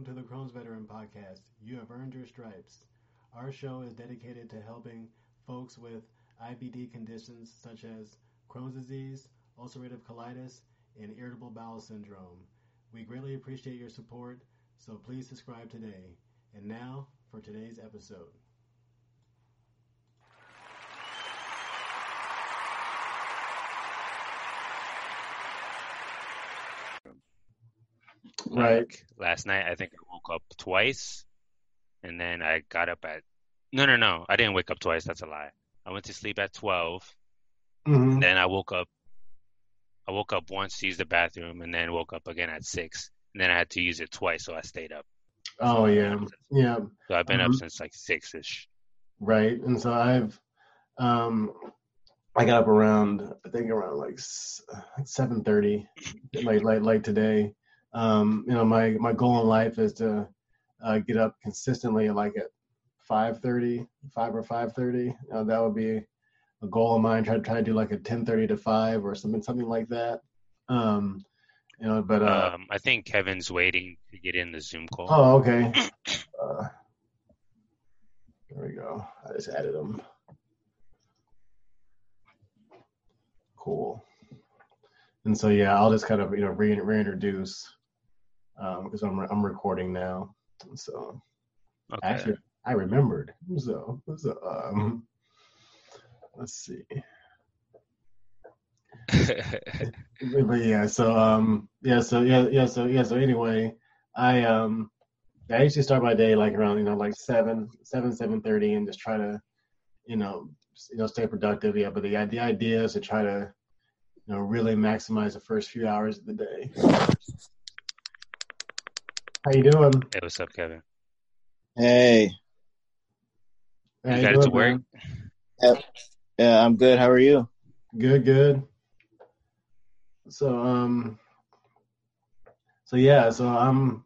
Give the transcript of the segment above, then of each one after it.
welcome to the Crohn's Veteran Podcast. You have earned your stripes. Our show is dedicated to helping folks with IBD conditions such as Crohn's disease, ulcerative colitis, and irritable bowel syndrome. We greatly appreciate your support, so please subscribe today. And now for today's episode. Right. Like, last night, I think I woke up twice, and then I got up at. No, no, no. I didn't wake up twice. That's a lie. I went to sleep at 12. hmm Then I woke up. I woke up once to use the bathroom, and then woke up again at six. And then I had to use it twice, so I stayed up. Oh yeah, yeah. So I've been up Mhm. since like six ish. Right. And so I've, um, I got up around I think around like seven thirty, like like like today. Um, you know, my my goal in life is to uh, get up consistently like at 5:30, 5 or 5:30. Uh, that would be a goal of mine. Try to try to do like a 10:30 to 5 or something something like that. Um, you know, but uh, Um, I think Kevin's waiting to get in the Zoom call. oh okay. Uh, there we go. I just added them. Cool. And so yeah, I'll just kind of you know re- reintroduce because I'm I'm recording now. So Okay. actually, I remembered. So, so um, let's see. But yeah, so um, yeah, so yeah, yeah, so yeah, so anyway, I um, I usually start my day like around you know like seven, seven, seven thirty, and just try to, you know, you know, stay productive. Yeah, but the the idea is to try to, you know, really maximize the first few hours of the day. How you doing? hey, what's up, Kevin? Hey, How You got it to work? man? yeah, I'm good. How are you? Good, good. So um, so yeah, so I'm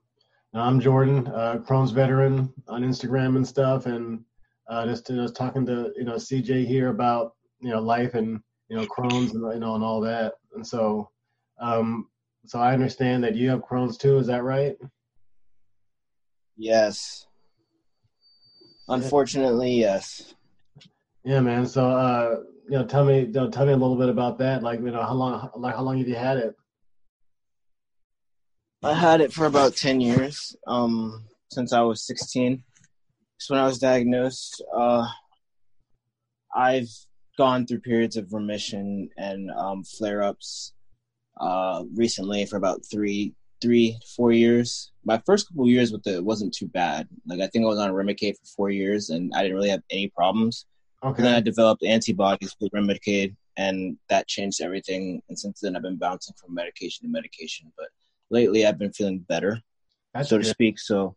I'm Jordan, uh, Crohn's veteran on Instagram and stuff, and uh, just you know, talking to you know CJ here about you know life and you know Crohn's and you know and all that, and so um, so I understand that you have Crohn's too. Is that right? Yes. Unfortunately, yes. Yeah, man. So uh, you know, tell me, you know, tell me a little bit about that. Like, you know, how long, like, how long have you had it? I had it for about 10 years, um, since I was 16. So when I was diagnosed, uh, I've gone through periods of remission and um, flare-ups uh, recently for about three, three, four years. My first couple years with it wasn't too bad. Like I think I was on Remicade for four years, and I didn't really have any problems. And then I developed antibodies for Remicade, and that changed everything. And since then, I've been bouncing from medication to medication. But lately, I've been feeling better, That's so to speak. So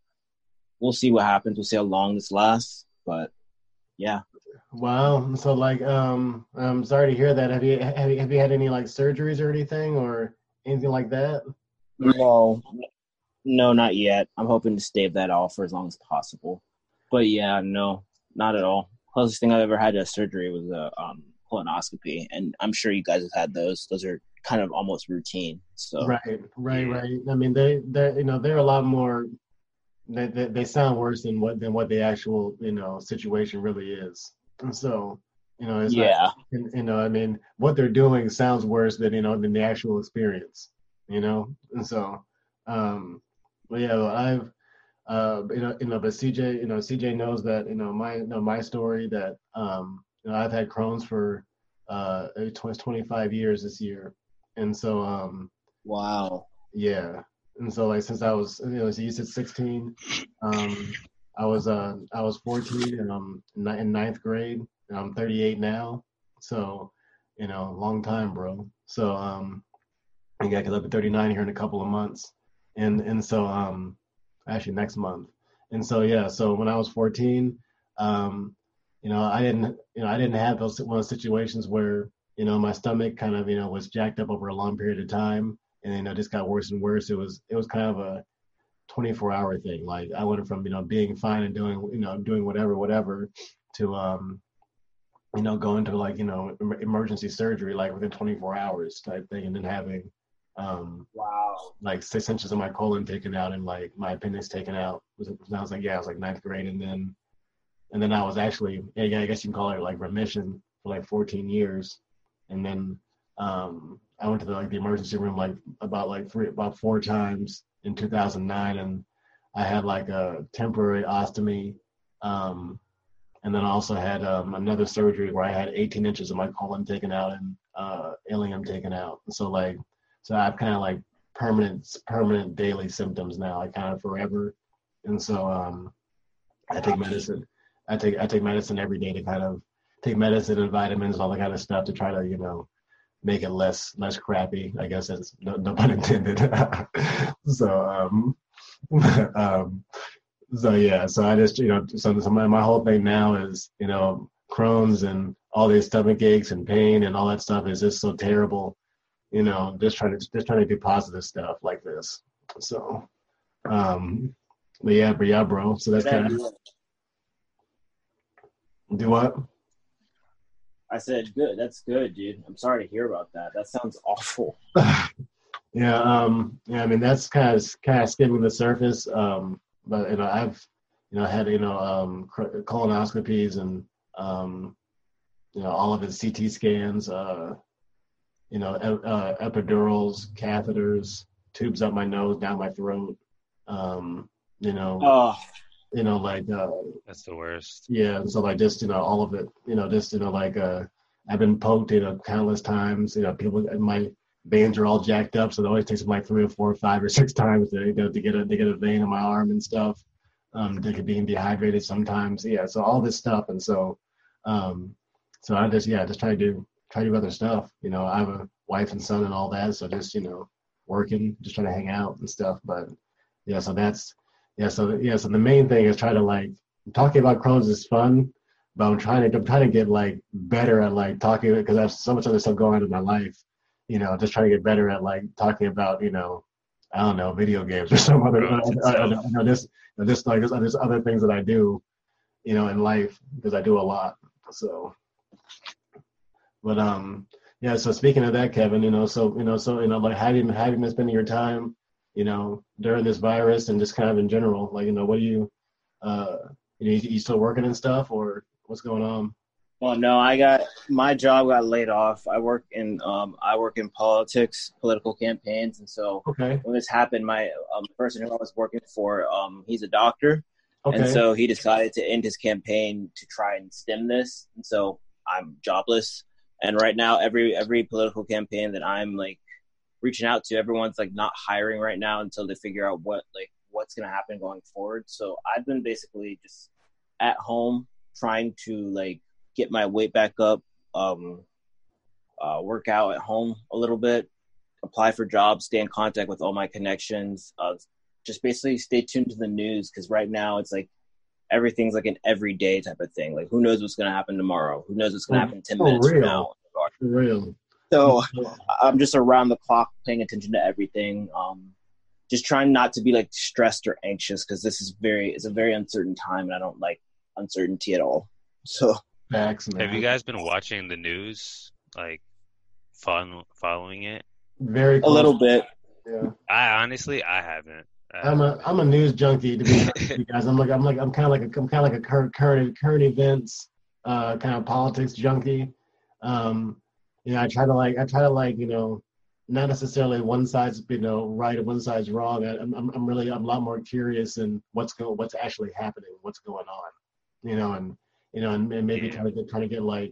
we'll see what happens. We'll see how long this lasts. But yeah, Wow. So like, um, I'm sorry to hear that. Have you have you have you had any like surgeries or anything or anything like that? No, no, not yet. I'm hoping to stave that off for as long as possible. But yeah, no, not at all. Closest thing I've ever had to surgery was a um, colonoscopy, and I'm sure you guys have had those. Those are kind of almost routine. So Right, right, Yeah. right. I mean, they they you know they're a lot more. They, they they sound worse than what than what the actual you know situation really is. And so you know, it's yeah, and, you know, I mean, what they're doing sounds worse than you know than the actual experience. You know, and so, um, but yeah, I've, uh, you know, you know, but CJ, you know, CJ knows that you know my, you know, my story that um, you know, I've had Crohn's for uh 20, 25 years this year, and so um, wow. yeah, and so like since I was, you know, so you said 16, um, I was uh I was 14 and I'm in ninth grade. And I'm 38 now, so you know, long time, bro. So um, I got up at 39 here in a couple of months, and and so um, actually next month, and so yeah, so when I was 14, um, you know, I didn't, you know, I didn't have those one of those situations where you know my stomach kind of you know was jacked up over a long period of time and you know just got worse and worse. It was it was kind of a 24 hour thing. Like I went from you know being fine and doing you know doing whatever whatever to um you know going to like you know emergency surgery like within 24 hours type thing, and then having um, Wow. like six inches of my colon taken out and like my appendix taken out. Was it, I was like, yeah, I was like ninth grade, and then and then I was actually, yeah, I guess you can call it like remission for like 14 years, and then um, I went to the like the emergency room like about like three about four times in 2009, and I had like a temporary ostomy, um, and then I also had um, another surgery where I had 18 inches of my colon taken out and uh, ileum taken out. So like, so I've kind of like permanent permanent daily symptoms now, like kind of forever, and so um, I take medicine. I take I take medicine every day to kind of take medicine and vitamins all that kind of stuff to try to you know make it less less crappy. I guess that's no, no pun intended. so um, um, so yeah, so I just you know so, so my my whole thing now is you know Crohn's and all these stomach aches and pain and all that stuff is just so terrible. You know, just trying to just trying to do positive stuff like this. So, um, but yeah, but yeah, bro. So that's kind of do what? I said, good. That's good, dude. I'm sorry to hear about that. That sounds awful. yeah, um, yeah. I mean, that's kind of kind of skimming the surface. Um, but you know, I've you know had you know um, colonoscopies and um, you know all of his CT scans. Uh, you know, e- uh, epidurals, catheters, tubes up my nose, down my throat. Um, you know, Oh, you know, like uh, That's the worst. yeah, so like just you know all of it, you know, just you know like uh, I've been poked you know countless times. You know, people my veins are all jacked up, so it always takes them like three or four, or five or six times to you know to get a to get a vein in my arm and stuff. Um, they could being dehydrated sometimes. Yeah, so all this stuff, and so um, so I just yeah just try to do try to do other stuff. You know, I have a wife and son and all that, so just you know working, just trying to hang out and stuff. But yeah, so that's yeah, so yeah, so the main thing is try to like talking about Crohn's is fun, but I'm trying to I'm trying to get like better at like talking because I have so much other stuff going on in my life. You know, just trying to get better at like talking about you know, I don't know, video games or some other. I, I, know this this like there's, there's other things that I do, you know, in life because I do a lot. So, but um, yeah. So speaking of that, Kevin, you know, so you know, so you know, like how do you how have you been spending your time? you know, during this virus and just kind of in general? Like, you know, what do you, uh, you, know, you, you still working and stuff or what's going on? well, no, I got my job got laid off. I work in um, I work in politics, political campaigns, and so Okay. when this happened, my um, person who I was working for, um, he's a doctor, Okay. and so he decided to end his campaign to try and stem this. And so I'm jobless, and right now, every every political campaign that I'm like reaching out to, everyone's like not hiring right now until they figure out what like what's going to happen going forward. So I've been basically just at home trying to like get my weight back up, um, uh, work out at home a little bit, apply for jobs, stay in contact with all my connections, uh, just basically stay tuned to the news because right now it's like everything's like an everyday type of thing. Like who knows what's going to happen tomorrow? Who knows what's going to Oh, happen ten oh, minutes from now? For real. So I'm just around the clock paying attention to everything. Um, just trying not to be like stressed or anxious because this is very it's a very uncertain time and I don't like uncertainty at all. So Facts. Have you guys been watching the news? Like, fun following it? Very a little bit. Yeah. I honestly, I haven't. I'm a I'm a news junkie to be honest with you guys. I'm like I'm like I'm kind of like a, I'm kind of like a current current current events uh kind of politics junkie. Um, you know, I try to like I try to like you know not necessarily one side's you know right and one side's wrong. I, I'm I'm I'm really I'm a lot more curious in what's go what's actually happening, what's going on, you know, and you know, and, and maybe Yeah. try to get trying to get like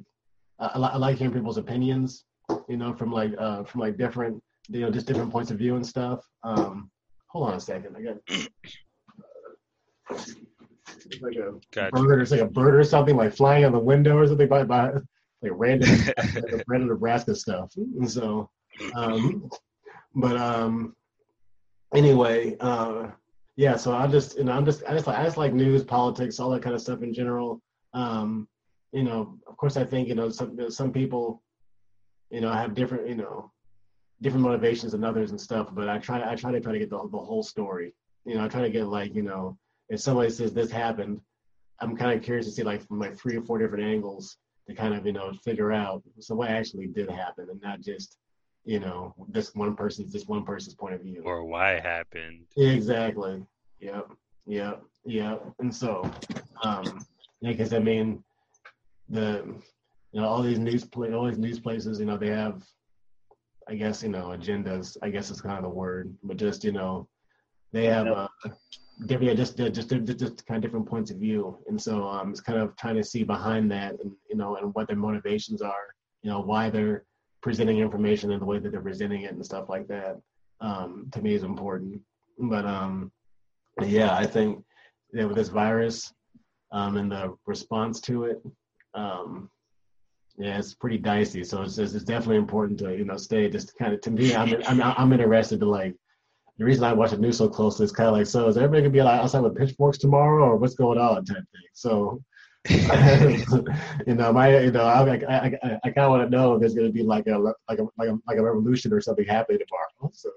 I, I I like hearing people's opinions, you know, from like uh from like different you know just different points of view and stuff. Um, hold on a second, I got. It's like a Gotcha. bird, it's like a bird or something, like flying on the window or something by, by like random, like random Nebraska stuff. And so, um, but um, anyway, uh, yeah. So I just, you know, I'm just, I just like, I just like news, politics, all that kind of stuff in general. Um, you know, of course, I think you know some some people, you know, have different, you know, different motivations than others and stuff. But I try, to I try to try to get the the whole story. You know, I try to get like, you know, if somebody says this happened, I'm kind of curious to see like from like three or four different angles to kind of you know figure out so what actually did happen and not just you know this one person's this one person's point of view or why it happened. exactly yep yep yep and so um yeah because i mean the you know all these news pla- all these news places you know they have i guess you know agendas i guess is kind of the word but just you know they have uh different yeah, just just just, just kind of different points of view. And so um it's kind of trying to see behind that and you know and what their motivations are you know why they're presenting information in the way that they're presenting it and stuff like that um to me is important. But um yeah i think that with this virus um and the response to it um yeah it's pretty dicey so it's just, it's definitely important to you know stay just kind of to me i'm i'm, I'm interested to like the reason I watch the news so closely is kind of like, so is everybody gonna be like outside with pitchforks tomorrow, or what's going on, type thing. So, you know, my, you know, I, I, I, I kind of want to know if there's gonna be like a, like a, like a, like a revolution or something happening tomorrow. So,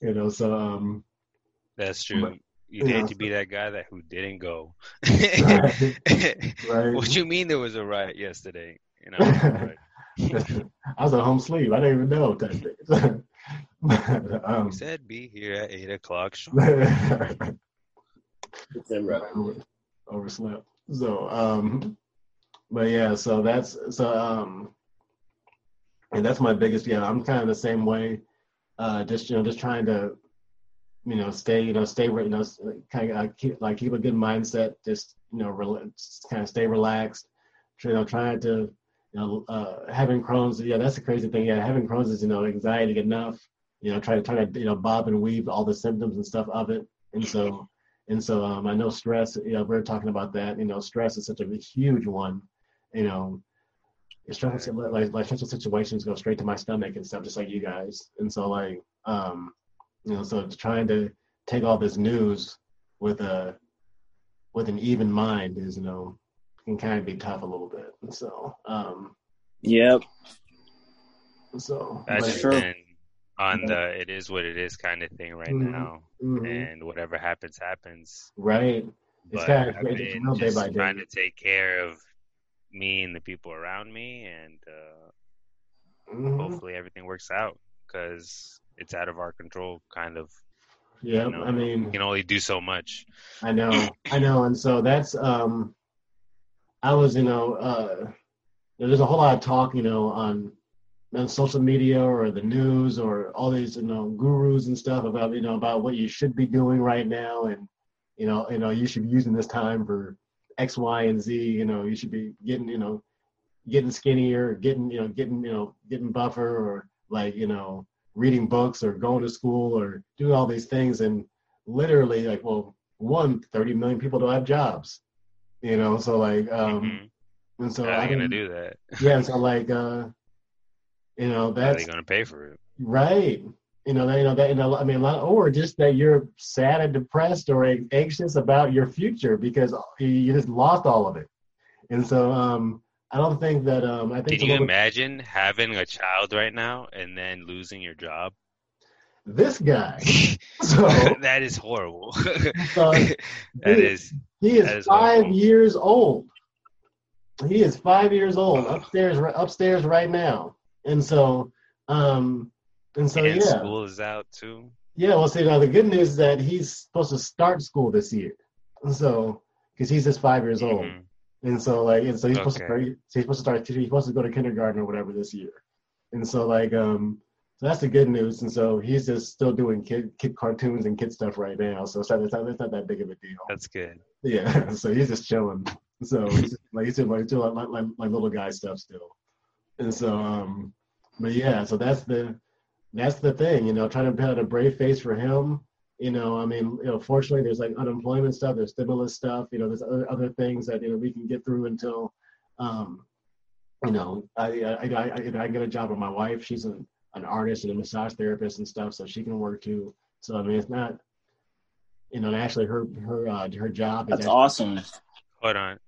you know, so um, That's true. But- you yeah, hate to be that guy that who didn't go. right. what you mean there was a riot yesterday? You know, like, I was at home sleep. I didn't even know type thing. But, um, you said be here at eight o'clock. sharp. Over- overslept. So, um, but yeah, so that's so um, and that's my biggest. Yeah, I'm kind of the same way. Uh, just you know, just trying to, you know, stay, you know, stay, you know, kind of uh, keep like keep a good mindset. Just you know, rel- just kind of stay relaxed. You know, trying to, you know, uh, having Crohn's. Yeah, that's the crazy thing. Yeah, having Crohn's is you know anxiety enough. You know, try to try to you know bob and weave all the symptoms and stuff of it, and so and so um, I know stress, you know, we are talking about that. You know, stress is such a huge one. You know, stressful like like stressful situations go straight to my stomach and stuff, just like you guys. And so like um, you know, so trying to take all this news with a with an even mind is you know can kind of be tough a little bit. So um, Yep. so That's but- just Sure. been on the it is what it is kind of thing right Mhm. now, mhm, and whatever happens happens. right. It's kind of I've it's been real day just by trying to take care of me and the people around me, and uh, Mhm. hopefully everything works out because it's out of our control, kind of. Yeah, you know, I mean, you can only do so much. I know, I know, and so that's um, I was, you know, uh, there's a whole lot of talk, you know, on on social media or the news or all these, you know, gurus and stuff about, you know, about what you should be doing right now, and you know, you know, you should be using this time for X, Y, and Z. You know, you should be getting, you know, getting skinnier, getting, you know, getting, you know, getting buffer, or like, you know, reading books or going to school or doing all these things, and literally, like, well, one, 30 million people don't have jobs. You know, so like, um, Mhm. and so How are they gonna do that? yeah, so like, uh, you know, How are that's they gonna pay for it? right. You know, that, you know that, you know, I mean, a lot- or just that you're sad and depressed or anxious about your future because you just lost all of it. And so, um, I don't think that, um, I think Can you imagine having a child right now and then losing your job? this guy. So, that is horrible. so that is He is is five horrible. years old. He is five years old upstairs upstairs right now. And so um and so and yeah. school is out too. Yeah, well see now the good news is that he's supposed to start school this year. And so because he's just five years old. Mhm. And so like and so he's supposed to start so he's supposed to start he's supposed to go to kindergarten or whatever this year. And so like um so that's the good news. And so he's just still doing kid kid cartoons and kid stuff right now. So it's not, it's not, it's not that big of a deal. That's good. Yeah, so he's just chilling. So he's just, like he's doing like, doing like, like like little guy stuff still. And so um but yeah, so that's the that's the thing, you know, trying to put out a brave face for him. You know, I mean, you know, fortunately there's like unemployment stuff, there's stimulus stuff, you know, there's other other things that, you know, we can get through until um you know, I I I, I, I get a job with my wife. She's an, an artist and a massage therapist and stuff, so she can work too. So I mean it's not you know, actually her her uh, her job is That's actually, awesome. Hold on.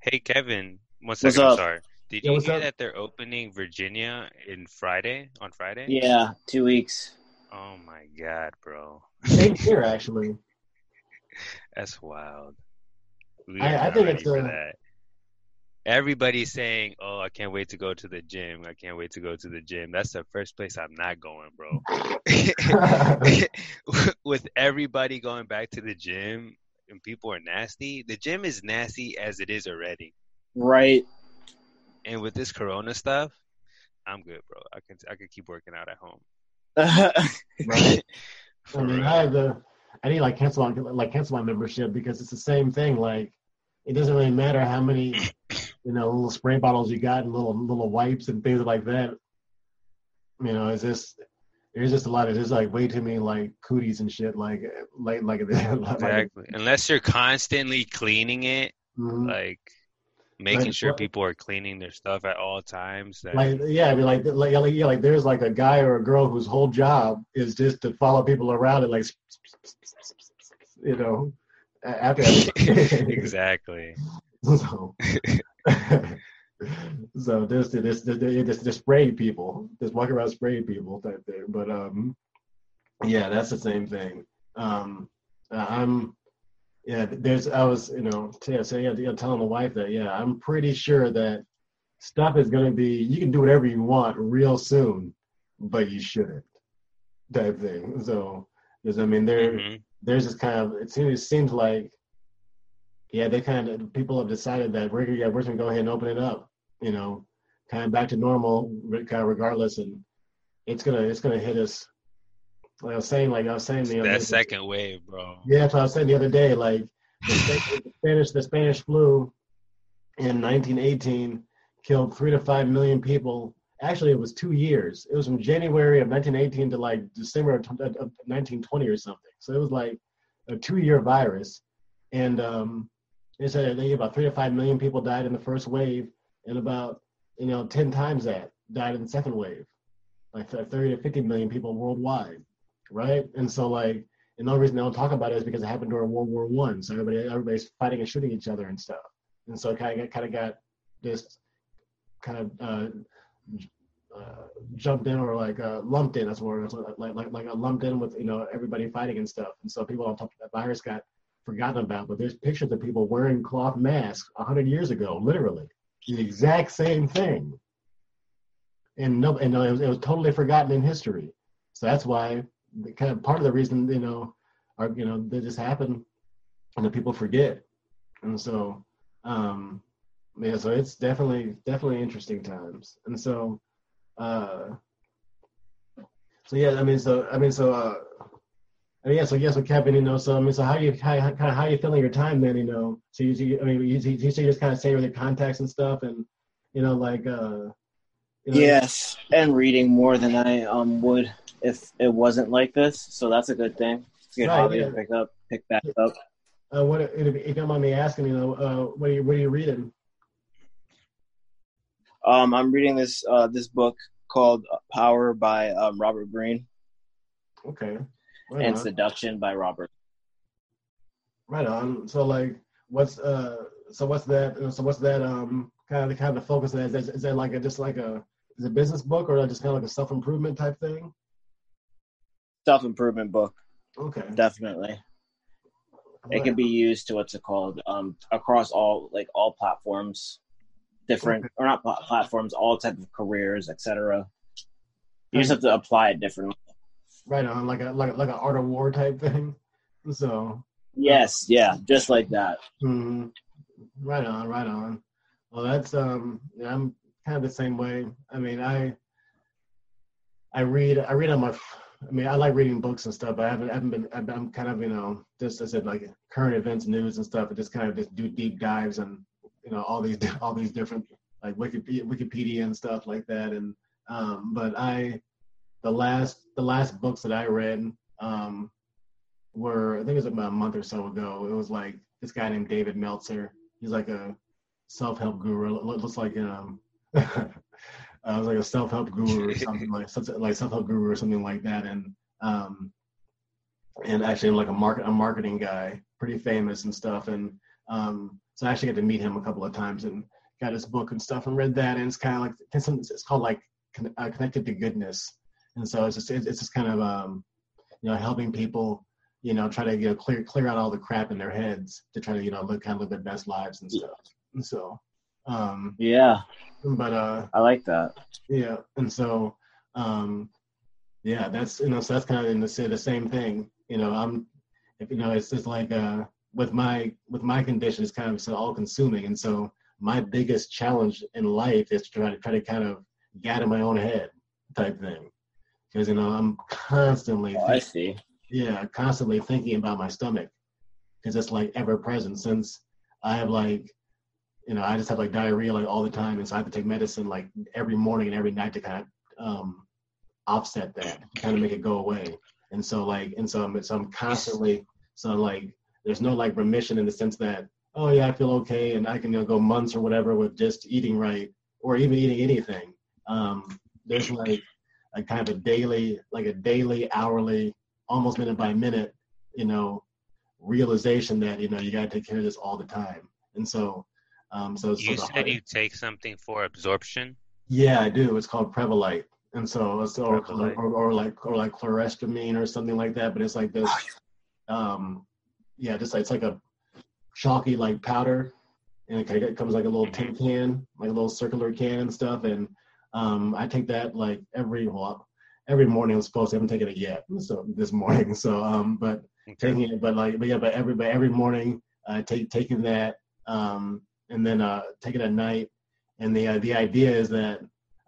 Hey Kevin, one What's second. I'm sorry. Did Yeah, you what's hear up? that they're opening Virginia in Friday on Friday? Yeah, two weeks. Oh my god, bro, Same here, actually. that's wild. We I- I think it's, for that. Everybody's saying, "Oh, I can't wait to go to the gym. I can't wait to go to the gym." That's the first place I'm not going, bro. With everybody going back to the gym and people are nasty, the gym is nasty as it is already. Right. And with this corona stuff, I'm good, bro. I can I can keep working out at home. Right. For I mean, real. I have the, I need like cancel my like cancel my membership because it's the same thing. Like, it doesn't really matter how many, you know, little spray bottles you got and little little wipes and things like that. You know, it's just there's just a lot of there's like way too many like cooties and shit like like like, like exactly. Unless you're constantly cleaning it, Mhm. like making Like, sure people are cleaning their stuff at all times. That, Like yeah, I mean like like like, yeah, like there's like a guy or a girl whose whole job is just to follow people around and like you know after exactly. So so this this this this spraying people. Just walking around spraying people type thing. But um yeah that's the same thing. Um uh, i'm yeah there's i was you know yeah, so yeah, telling the wife that yeah i'm pretty sure that stuff is going to be you can do whatever you want real soon but you shouldn't type thing. So because i mean there Mhm. there's this kind of it seems it seems like yeah they kind of people have decided that we're yeah we're gonna go ahead and open it up you know kind of back to normal kind of regardless and it's gonna it's gonna hit us. Like I was saying like I was saying the other That second wave, bro. yeah that's what I was saying the other day like the Spanish the Spanish flu in 1918 killed three to five million people. Actually it was two years. It was from January of 1918 to like December of, of of 1920 or something. So it was like a two year virus. And um they said they about three to five million people died in the first wave and about you know 10 times that died in the second wave like 30 to 50 million people worldwide right and so like and the only reason they don't talk about it is because it happened during world war one so everybody everybody's fighting and shooting each other and stuff and so kind of kind of got this kind of uh, uh, jumped in or like uh, lumped in. That's what like like like lumped in with you know everybody fighting and stuff. And so people on top of that virus got forgotten about. But there's pictures of people wearing cloth masks a hundred years ago, literally the exact same thing. And no, and it was, it was totally forgotten in history. So that's why the kind of part of the reason you know, are you know they just happen, and the people forget. And so, um, yeah, so it's definitely definitely interesting times. And so, uh, so yeah, I mean, so I mean, so uh, I mean, yeah, so yeah, so Kevin, you know, so I mean, so how you how, how kind of how you feeling your time then, you know? So you, you I mean, you, you, you just kind of stay with your contacts and stuff, and you know, like uh, you know, Yes, and reading more than I um would if it wasn't like this. So that's a good thing. Good Right, hobby yeah. to pick up, pick back up. Uh, what if if you don't mind me asking, you know, uh, what are you what are you reading? Um, I'm reading this uh this book called Power by um, Robert Greene Okay, right and on. Seduction by Robert. Right on. So like, what's uh, so what's that? So what's that? Um, kind of the kind of focus of that is, is that like a just like a is it a business book or just kind of like a self improvement type thing? Self improvement book, Okay. definitely. It can be used to what's it called um across all like all platforms, different or not pla- platforms, all type of careers, etc. You just have to apply it differently. Right on, like a like a, like an art of war type thing. So, Yes, yeah, just like that. mhm. right on, right on. Well, that's um, yeah, I'm kind of the same way. I mean, I I read I read on my. I mean, I like reading books and stuff, but I haven't, I haven't been. I'm kind of, you know, just as I said, like current events, news and stuff, and just kind of just do deep dives and you know all these all these different like Wikipedia, Wikipedia and stuff like that. And um, but I, the last the last books that I read um, were I think it was about a month or so ago. It was like this guy named David Meltzer. He's like a self help guru. It looks like um. I was like a self-help guru or something like like self-help guru or something like that, and um, and actually like a market a marketing guy, pretty famous and stuff, and um, so I actually got to meet him a couple of times and got his book and stuff and read that, and it's kind of like it's, it's called like uh, connected to goodness, and so it's just it's it's just kind of um, you know helping people you know try to you know clear clear out all the crap in their heads to try to you know live kind of live their best lives and stuff, and so Um, Yeah, but uh, I like that. yeah, and so um, yeah, that's you know, so that's kind of in the the same thing. You know, I'm if you know, it's just like uh, with my with my condition, it's kind of so all consuming, and so my biggest challenge in life is to try to try to kind of get in my own head type thing, because you know I'm constantly Oh, I see. yeah, constantly thinking about my stomach because it's like ever present since I have like, you know, I just have like diarrhea like all the time, and so I have to take medicine like every morning and every night to kind of um, offset that, kind of make it go away. And so like, and so I'm, so I'm constantly, so like, there's no like remission in the sense that, oh yeah, I feel okay, and I can you know, go months or whatever with just eating right or even eating anything. Um, there's like a kind of a daily, like a daily, hourly, almost minute by minute, you know, realization that you know you got to take care of this all the time. And so, um, so, You said heart- you take something for absorption. yeah, I do. It's called Prevalite, and so it's or, or, or like or like chlorestamine or something like that. But it's like this, um, yeah, just like it's like a chalky like powder, and it, it comes like a little tin can, like a little circular can and stuff. And um, I take that like every well, every morning. I'm supposed to. I haven't taken it yet, so this morning. So um, but Okay. taking it, but like, but yeah, but every but every morning, uh, take taking that, um, and then uh, take it at night. And the uh, the idea is that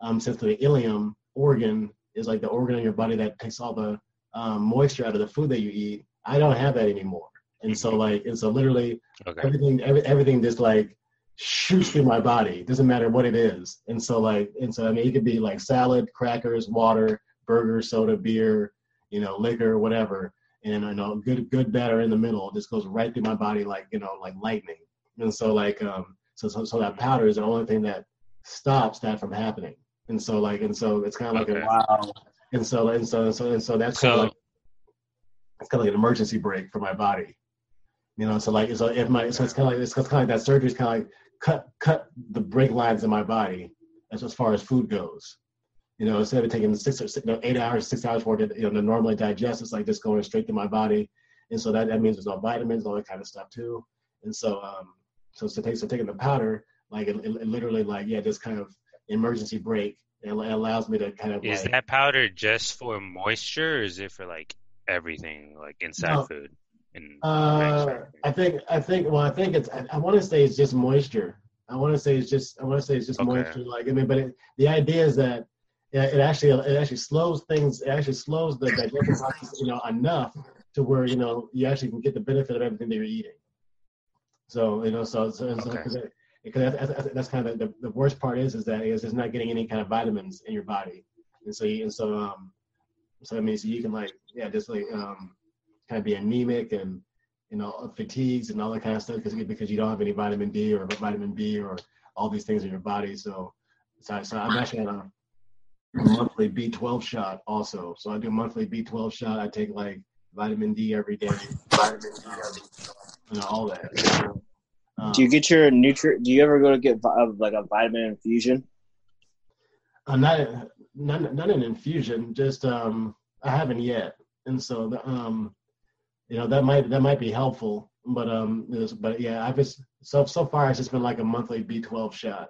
um, since the ileum organ is like the organ in your body that takes all the um, moisture out of the food that you eat, I don't have that anymore. And so like, and so literally Okay. everything every, everything just like shoots through my body. Doesn't matter what it is. And so like, and so I mean, it could be like salad, crackers, water, burger, soda, beer, you know, liquor, whatever and you know good good bad or in the middle just goes right through my body like you know like lightning and so like um so so, so that powder is the only thing that stops that from happening and so like and so it's kind of like Okay. a Wow. and so and so and so and so that's kind So of like it's kind of like an emergency brake for my body you know so like so if my so it's kind of like it's kind of like that surgery is kind of like cut cut the brake lines in my body as as far as food goes you know, instead of taking six or six, no, eight hours, six hours for it to, you know, to normally digest, it's like just going straight to my body. And so that, that means there's no vitamins, all that kind of stuff too. And so, um, so, so, take, so taking the powder, like it, it literally like, yeah, just kind of emergency brake. It, al- allows me to kind of is like, that powder just for moisture, or is it for like everything, like inside No. food? And uh, I think, I think, well, I think it's, I, I want to say it's just moisture. I want to say it's just, I want to say it's just Okay. moisture. Like, I mean, but it, the idea is that it actually it actually slows things. It actually slows the digestion process, you know, enough to where you know you actually can get the benefit of everything that you're eating. So you know, so so, so because it- because that's, that's, that's kind of the, the worst part is is that is just not getting any kind of vitamins in your body, and so you, and so um so I mean so you can like yeah just like um kind of be anemic and you know fatigues and all that kind of stuff because because you don't have any vitamin D or vitamin B or all these things in your body. So so, so I'm actually on a monthly B12 shot also. So I do monthly B12 shot. I take like vitamin D every day, vitamin D every, you know, all that. So, um, Do you get your nutri? Do you ever go to get vi- uh, like a vitamin infusion? uh, not, not not an infusion, just um, I haven't yet, and so the, um, you know that might that might be helpful. But um, but yeah, I've just so so far it's just been like a monthly B12 shot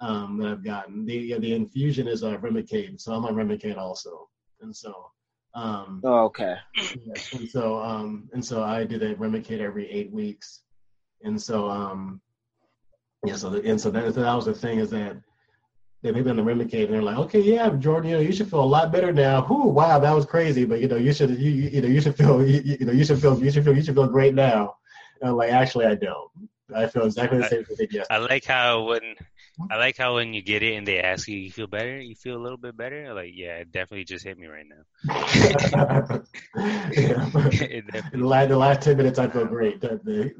um that I've gotten. The yeah, the infusion is uh, Remicade, so I'm on Remicade also, and so um. Oh, okay. Yes, and so um and so I do the Remicade every eight weeks, and so um yeah so the, and so that, that was the thing is that they me on the Remicade and they're like okay yeah Jordan you know you should feel a lot better now. Whoo wow that was crazy but you know you should you, you, know you should feel you, you know you should feel you should feel you should feel great now. And I'm like actually I don't. I feel exactly the same as I did yesterday. I like how when I like how when you get it and they ask you, you feel better, you feel a little bit better. Like, yeah, it definitely just hit me right now. yeah. The last, the last 10 minutes I feel great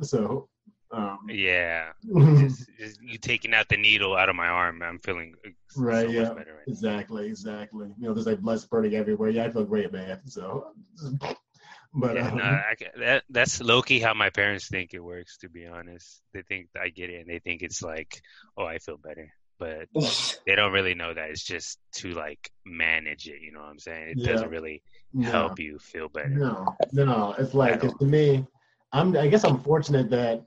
so um yeah, just, just you taking out the needle out of my arm, I'm feeling so Right, much yeah. better right now. Exactly, exactly. You know, there's like blood spurting everywhere. Yeah, I feel great, man. So, but Yeah, um, no, I, that that's low key how my parents think it works. To be honest, they think I get it, and they think it's like, oh, I feel better, but they don't really know that it's just to like manage it. You know what I'm saying? It Yeah. doesn't really no, help you feel better. no, no. It's like to me. I'm. I guess I'm fortunate that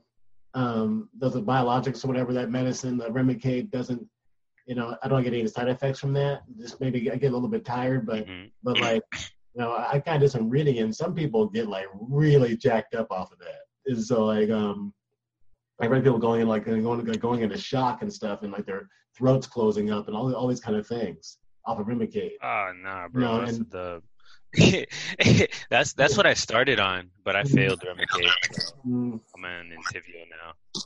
um, those are biologics or whatever that medicine, the Remicade doesn't, you know, I don't get any side effects from that. Just maybe I get a little bit tired, but Mhm. but like, you know, I kind of did some reading, and some people get like really jacked up off of that. And so like, um, I read people going in like going like, going into shock and stuff, and like their throats closing up, and all all these kind of things off of Remicade. Oh nah, bro. No, that's and- the that's that's what I started on, but I failed Remicade. Mm. I'm on Entyvio now.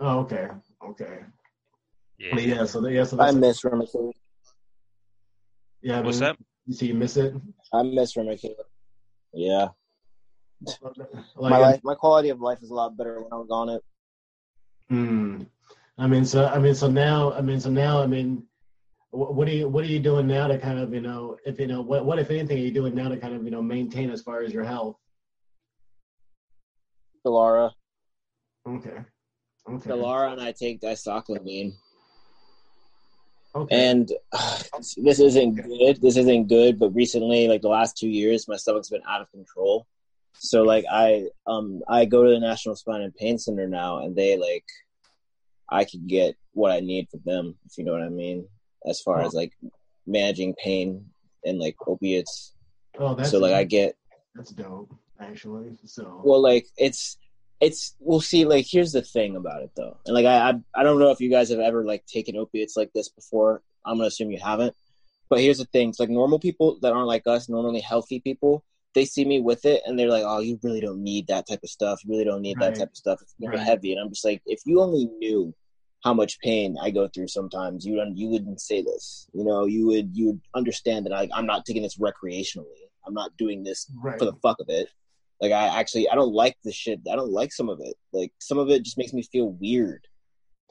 Oh, okay, okay. Yeah. But yeah, so yeah, so I that's, miss Remicade. yeah. I What's mean, up? You see, you miss it. I miss Remicade. Yeah, Like, my life, my quality of life is a lot better when I was on it. Hmm. I mean, so I mean, so now, I mean, so now, I mean, wh- what are you, what are you doing now to kind of, you know, if you know, what, what if anything are you doing now to kind of, you know, maintain as far as your health? Delara, Okay. Okay. Delara, and I take dicyclomine. Okay. And uh, this isn't good. This isn't good. But recently, like the last two years, my stomach's been out of control. So like I um I go to the National Spine and Pain Center now, and they like I can get what I need from them, if you know what I mean, as far as like managing pain and like opiates. oh, that's so like I get that's dope, actually. So. well like it's it's we'll see like here's the thing about it though and like I, I i don't know if you guys have ever like taken opiates like this before i'm gonna assume you haven't but here's the thing it's like normal people that aren't like us normally healthy people they see me with it and they're like oh you really don't need that type of stuff you really don't need Right. that type of stuff it's really Right. heavy and i'm just like if you only knew how much pain i go through sometimes you don't you wouldn't say this you know you would you would understand that I, i'm not taking this recreationally i'm not doing this right. for the fuck of it. Like I actually I don't like the shit. I don't like some of it. Like some of it just makes me feel weird.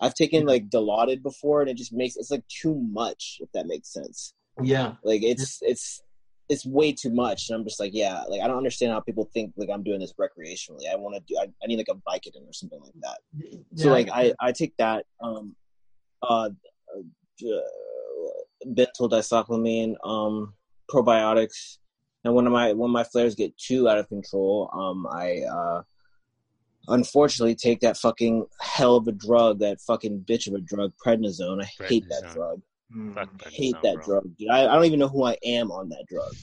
I've taken like Dilaudid before and it just makes it's like too much if that makes sense. yeah. Like it's it's it's way too much. And I'm just like yeah, like I don't understand how people think like I'm doing this recreationally. I want to do I, I need like a Vicodin or something like that. So like I I take that um uh, uh bentyl dicyclomine um probiotics. And when my when my flares get too out of control um I uh unfortunately take that fucking hell of a drug that fucking bitch of a drug prednisone. I hate that drug Mm. I hate prednisone, that bro. drug dude I, I don't even know who I am on that drug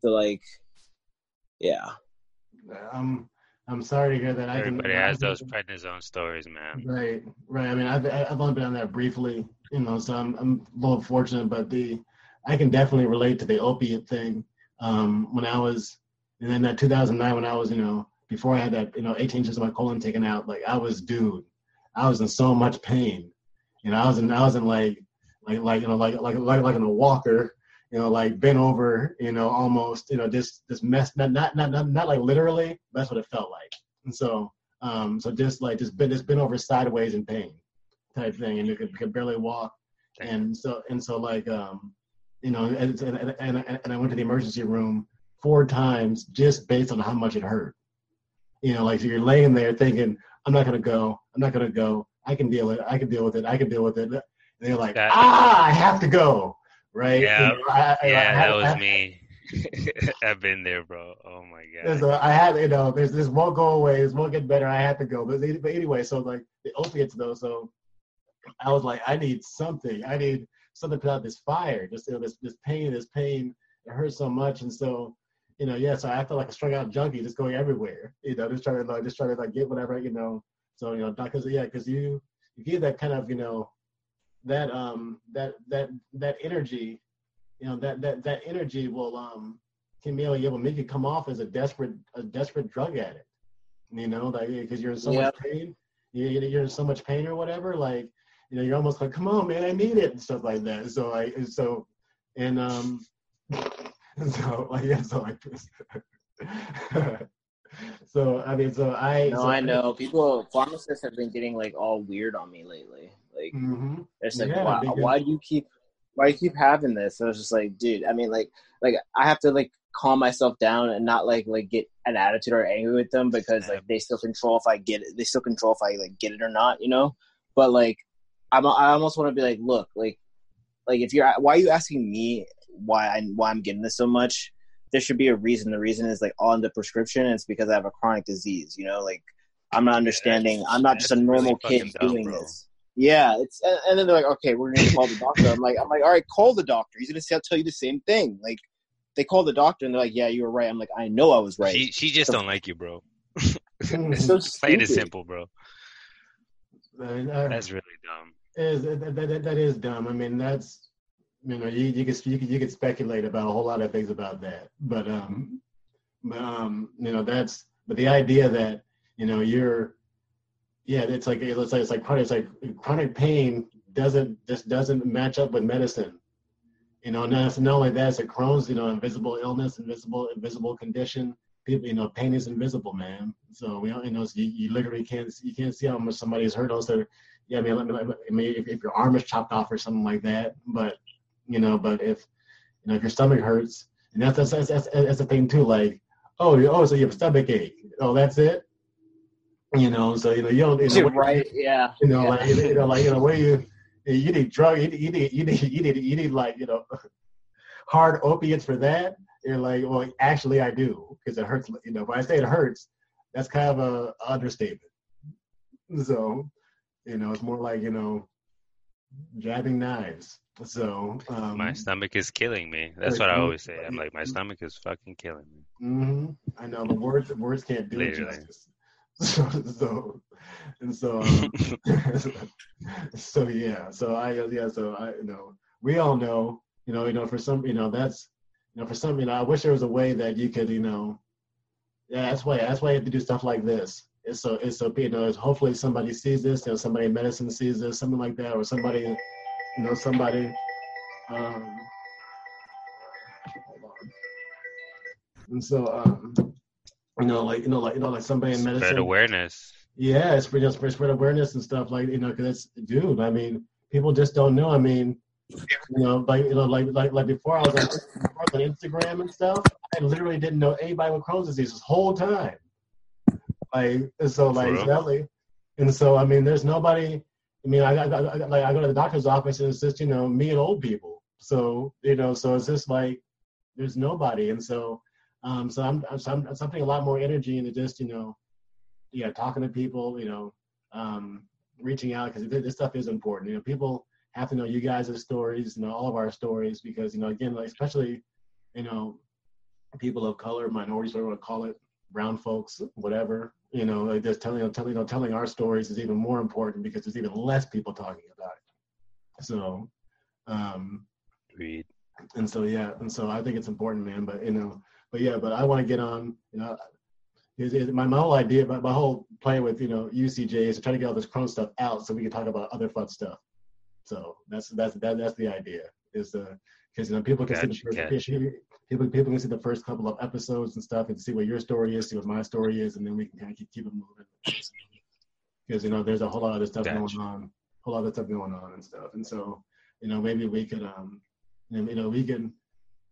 so like yeah I'm I'm sorry to hear that. I can. Everybody I has can- those prednisone stories, man. Right, right. I mean, I've I've only been on that briefly, you know, so I'm I'm a little fortunate, but the I can definitely relate to the opiate thing. Um, when I was, and then that 2009 when I was, you know, before I had that, you know, 18 inches of my colon taken out, like I was, dude, I was in so much pain. You know, I was in I was in like like like you know like like like like in a walker, you know, like bent over, you know, almost, you know, just this mess, not not not not, not like literally, but that's what it felt like. And so um, so just like just been just been over sideways in pain type thing, and you could, could barely walk. And so and so like um, you know, and, and, and, and and I went to the emergency room four times just based on how much it hurt. You know, like so you're laying there thinking, I'm not gonna go, I'm not gonna go, I can deal with it, I can deal with it, I can deal with it. And they're like, That- ah, I have to go, right? Yeah, I, I- Yeah, I- that I- was me. I've been there, bro. Oh my god. so I had, you know, there's this won't go away, this won't get better. I had to go, but, but anyway, so like the opiates though, so I was like, I need something. I need something to put out this fire, just you know, this this pain, this pain. It hurts so much, and so you know, yeah. So I felt like a strung out junkie, just going everywhere. You know, just trying to like, just trying to like get whatever, you know. So you know, because yeah, because you you get that kind of you know that um that that that energy, you know that that that energy will um can be able, to make you come off as a desperate a desperate drug addict. You know, like because you're in so much pain, you, you're in so much pain or whatever. Like you know, you're almost like, come on, man, I need it and stuff like that. So like, and so, and um, so like yeah, so like this. so I mean, so I. no so I know people pharmacists have been getting like all weird on me lately like hmm It's like, Yeah, why, because- why do you keep, why do you keep having this? And I was just like, dude, I mean, like, like I have to like calm myself down and not like like get an attitude or angry with them because like they still control if I get it. They still control if I like get it or not, you know. But like, I'm I almost want to be like, look, like, like if you're, why are you asking me why I why I'm getting this so much? There should be a reason. The reason is like on the prescription. And it's because I have a chronic disease, you know, like I'm not understanding. I'm not just a That's really normal kid fucking dumb, doing bro. this. Yeah, it's and, and then they're like, okay, we're gonna call the doctor. I'm like, I'm like, all right, call the doctor. He's gonna say, I'll tell you the same thing. Like, they call the doctor and they're like, yeah, you were right. I'm like, I know I was right. She she just don't like you, bro. it's so Plain and simple, bro. And, uh, That's really dumb. is that, that, that, that is dumb. I mean, that's you know, you you could you could you could speculate about a whole lot of things about that, but um, but um, you know, that's but the idea that you know you're, yeah, it's like like it's like chronic, it's like chronic pain doesn't just doesn't match up with medicine. You know, not, not only that, it's a Crohn's, you know, invisible illness, invisible invisible condition. People, you know, pain is invisible, man. So we, you know, you, you literally can't you can't see how much somebody's hurt they're yeah, I mean, I mean, if, if your arm is chopped off or something like that, but you know, but if you know if your stomach hurts, and that's that's that's, that's, that's the thing too. Like, oh, oh, so you have a stomach ache. Oh, that's it. You know, so you know you don't. You know, You're right? Yeah. You know, Yeah. like you know, like you know, where you you need drug, you need you need you need you need, you need like you know hard opiates for that. You're like, well, actually, I do because it hurts. You know, if I say it hurts, that's kind of a understatement. So, you know, it's more like you know, jabbing knives. So, um, My stomach is killing me. That's what I always say. I'm like, my stomach is fucking killing me. hmm I know the words words can't do it justice. So, so and so um, so yeah. So I yeah. So I you know we all know you know you know for some you know that's you know for some you know I wish there was a way that you could you know yeah that's why that's why you have to do stuff like this. It's so it's so you know it's hopefully somebody sees this you know somebody in medicine sees this something like that or somebody you know somebody um hold on. And so, um, you know, like you know, like you know, like somebody in medicine. Spread awareness. Yeah, it's spread, spread, spread awareness and stuff like you know, because it's dude. I mean, people just don't know. I mean, you know, like you know, like like like before I was on, before I was on Instagram and stuff, I literally didn't know anybody with Crohn's disease this whole time. Like so, like exactly, and so I mean, there's nobody. I mean, I, I, I, I- like I go to the doctor's office and it's just you know me and old people. So you know, so it's just like there's nobody, and so um, so I'm, so I'm, so I'm putting a lot more energy into just, you know, yeah, talking to people, you know, um, reaching out because this stuff is important. You know, people have to know you guys' stories, you know, all of our stories because, you know, again, like especially, you know, people of color, minorities, whatever you want to call it, brown folks, whatever, you know, like just telling, telling, you know, telling our stories is even more important because there's even less people talking about it. So, um, Read. and so yeah, and so I think it's important, man. But you know, but yeah, but I want to get on. You know, is, is my, my whole idea, my, my whole plan with you know UCJ is to try to get all this Crohn stuff out so we can talk about other fun stuff. So that's that's that, that's the idea. Is the because you know people can see Gotcha, the gotcha. first, people people can see the first couple of episodes and stuff and see what your story is, see what my story is, and then we can kind of keep, keep it moving. Because you know, there's a whole lot of stuff Gotcha. going on, whole lot of stuff going on and stuff, and so you know maybe we could um you know we can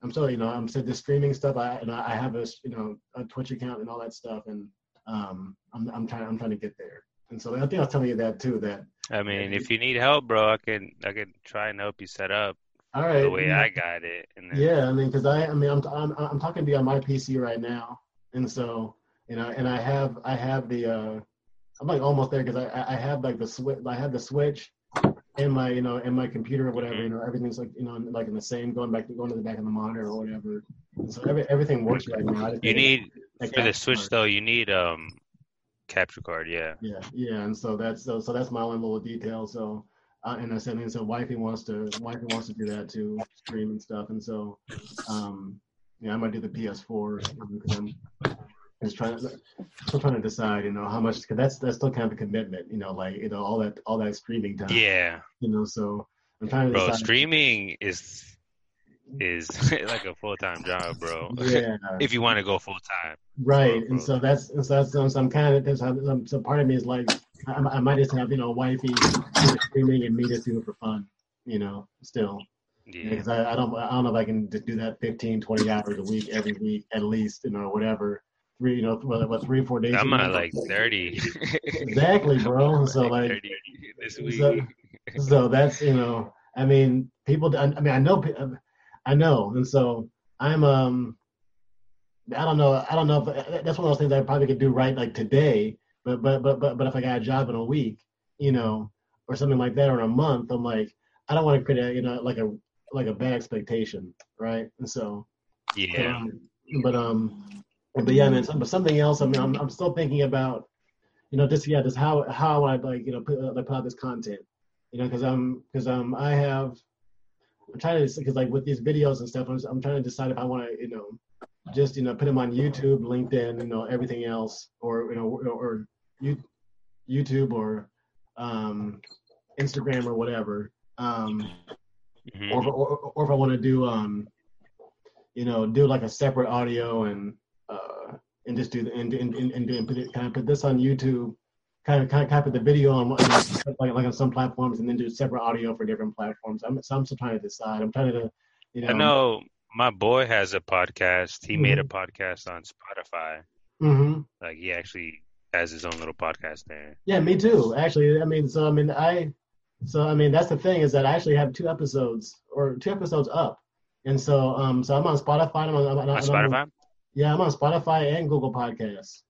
i'm sorry you know i'm said the streaming stuff i and i have a you know a twitch account and all that stuff and um i'm, I'm trying i'm trying to get there and so i think i was telling you that too that I mean, if you need help, bro, I can I can try and help you set up all right the way yeah, I got it. And then, yeah i mean because i i mean I'm, I'm i'm talking to you on my pc right now and so you know and i have i have the uh i'm like almost there because i I- i have like the switch i have the switch in my you know in my computer or whatever you know everything's like you know like in the same going back to going to the back of the monitor or whatever and so every, everything works right now You need- for the Switch card. though, you need um capture card. Yeah. Yeah, yeah, and so that's so, so that's my only little detail. So, uh, and I said, and so wifey wants to wifey wants to do that too, stream and stuff, and so, um, yeah, I might do the PS4 because I'm just trying to still trying to decide, you know, how much because that's that's still kind of a commitment, you know, like you know all that all that streaming time, Yeah, you know, so I'm trying to bro. decide. Streaming is is like a full time job, bro. Yeah, if you want to go full time. right, bro. and so that's and so that's so I'm kind of there's some so part of me is like I, I might just have you know wifey streaming and me just do it for fun, you know, still. Yeah. because I, I don't I don't know if I can just do that 15, 20 hours a week every week at least, you know, whatever. Three, you know, what, what three, four days. I'm at like thirty. Exactly, bro. So like, 30 this week. so, so that's you know, I mean, people. I, I mean, I know, I know, and so I'm um, I don't know, I don't know if that's one of those things I probably could do right like today. But but but but but if I got a job in a week, you know, or something like that, or in a month, I'm like, I don't want to create a you know like a like a bad expectation, right? And so Yeah. um, but um, but yeah, man. But something else. I mean, I'm I'm still thinking about, you know, just yeah, just how how I like you know put like put out this content, you know, because I'm because um I have, I'm trying to because like with these videos and stuff, I'm I'm trying to decide if I want to you know, just you know put them on YouTube, LinkedIn, you know, everything else, or you know or, or you YouTube or um Instagram or whatever. Um, Mhm. or, or, or if I want to do um, you know, do like a separate audio and and just do the and and and, and, and put it kind of put this on YouTube, kind of kind of, kind of put the video on like like on some platforms and then do separate audio for different platforms. I'm so I'm still trying to decide. I'm trying to, you know. I know my boy has a podcast. He made a Mm-hmm. podcast on Spotify. Mm-hmm. Like he actually has his own little podcast there. Yeah, me too. Actually, I mean, so I mean, I, so I mean, that's the thing is that I actually have two episodes or two episodes up, and so um, so I'm on Spotify. I'm on, I'm on, On I'm on- Spotify. Yeah, I'm on Spotify and Google Podcasts.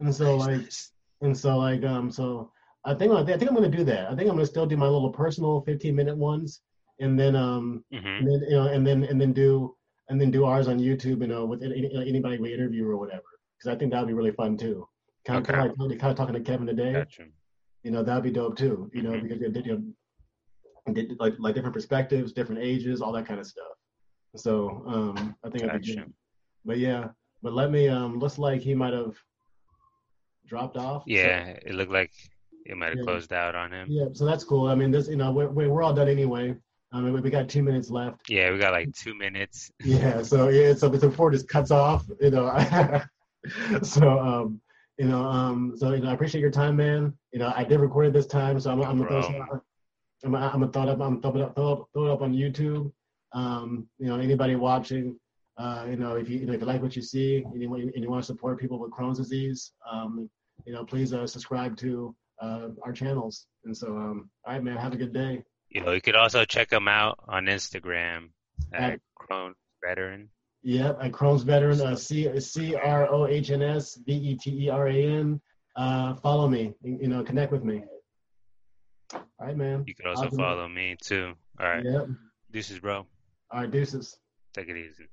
And so Nice, like nice. and so like um so I think I think I'm gonna do that. I think I'm gonna still do my little personal 15 minute ones and then um Mhm. and then you know and then and then do and then do ours on YouTube, you know, with any, anybody we interview or whatever. Because I think that would be really fun too. Kind of, Okay. kind of like kind of talking to Kevin today. Gotcha. You know, that'd be dope too. You know, Mhm. because you know, did, like like different perspectives, different ages, all that kind of stuff. So um I think I'd be good. But yeah, but let me. Um, looks like he might have dropped off. so- Yeah, it looked like it might have Yeah. closed out on him. yeah. So that's cool. I mean, this. You know, we're we're we're all done anyway. I mean, we got two minutes left. Yeah, we got like two minutes. Yeah. So yeah. So so before this cuts off, you know. so um, you know, um, so you know, I appreciate your time, man. You know, I did record it this time, so I'm I'm gonna throw problem. some- I'm I'm gonna throw it up. I'm throw it up, throw it up, throw it up on YouTube. Um, you know, anybody watching, uh, you know, if you, you know, if you like what you see and you, want- and you want to support people with Crohn's disease, um, you know, please uh, subscribe to uh, our channels. And so, um, all right, man, have a good day. You know, you could also check him out on Instagram at At- Crohn Veteran. Yep, at Crohn's Veteran, uh, C C R O H N S V E T E R A N. Uh, follow me, you you know, connect with me. All right, man. You could also Awesome. follow me too. All right, Yep. deuces, bro. All right, deuces. Take it easy.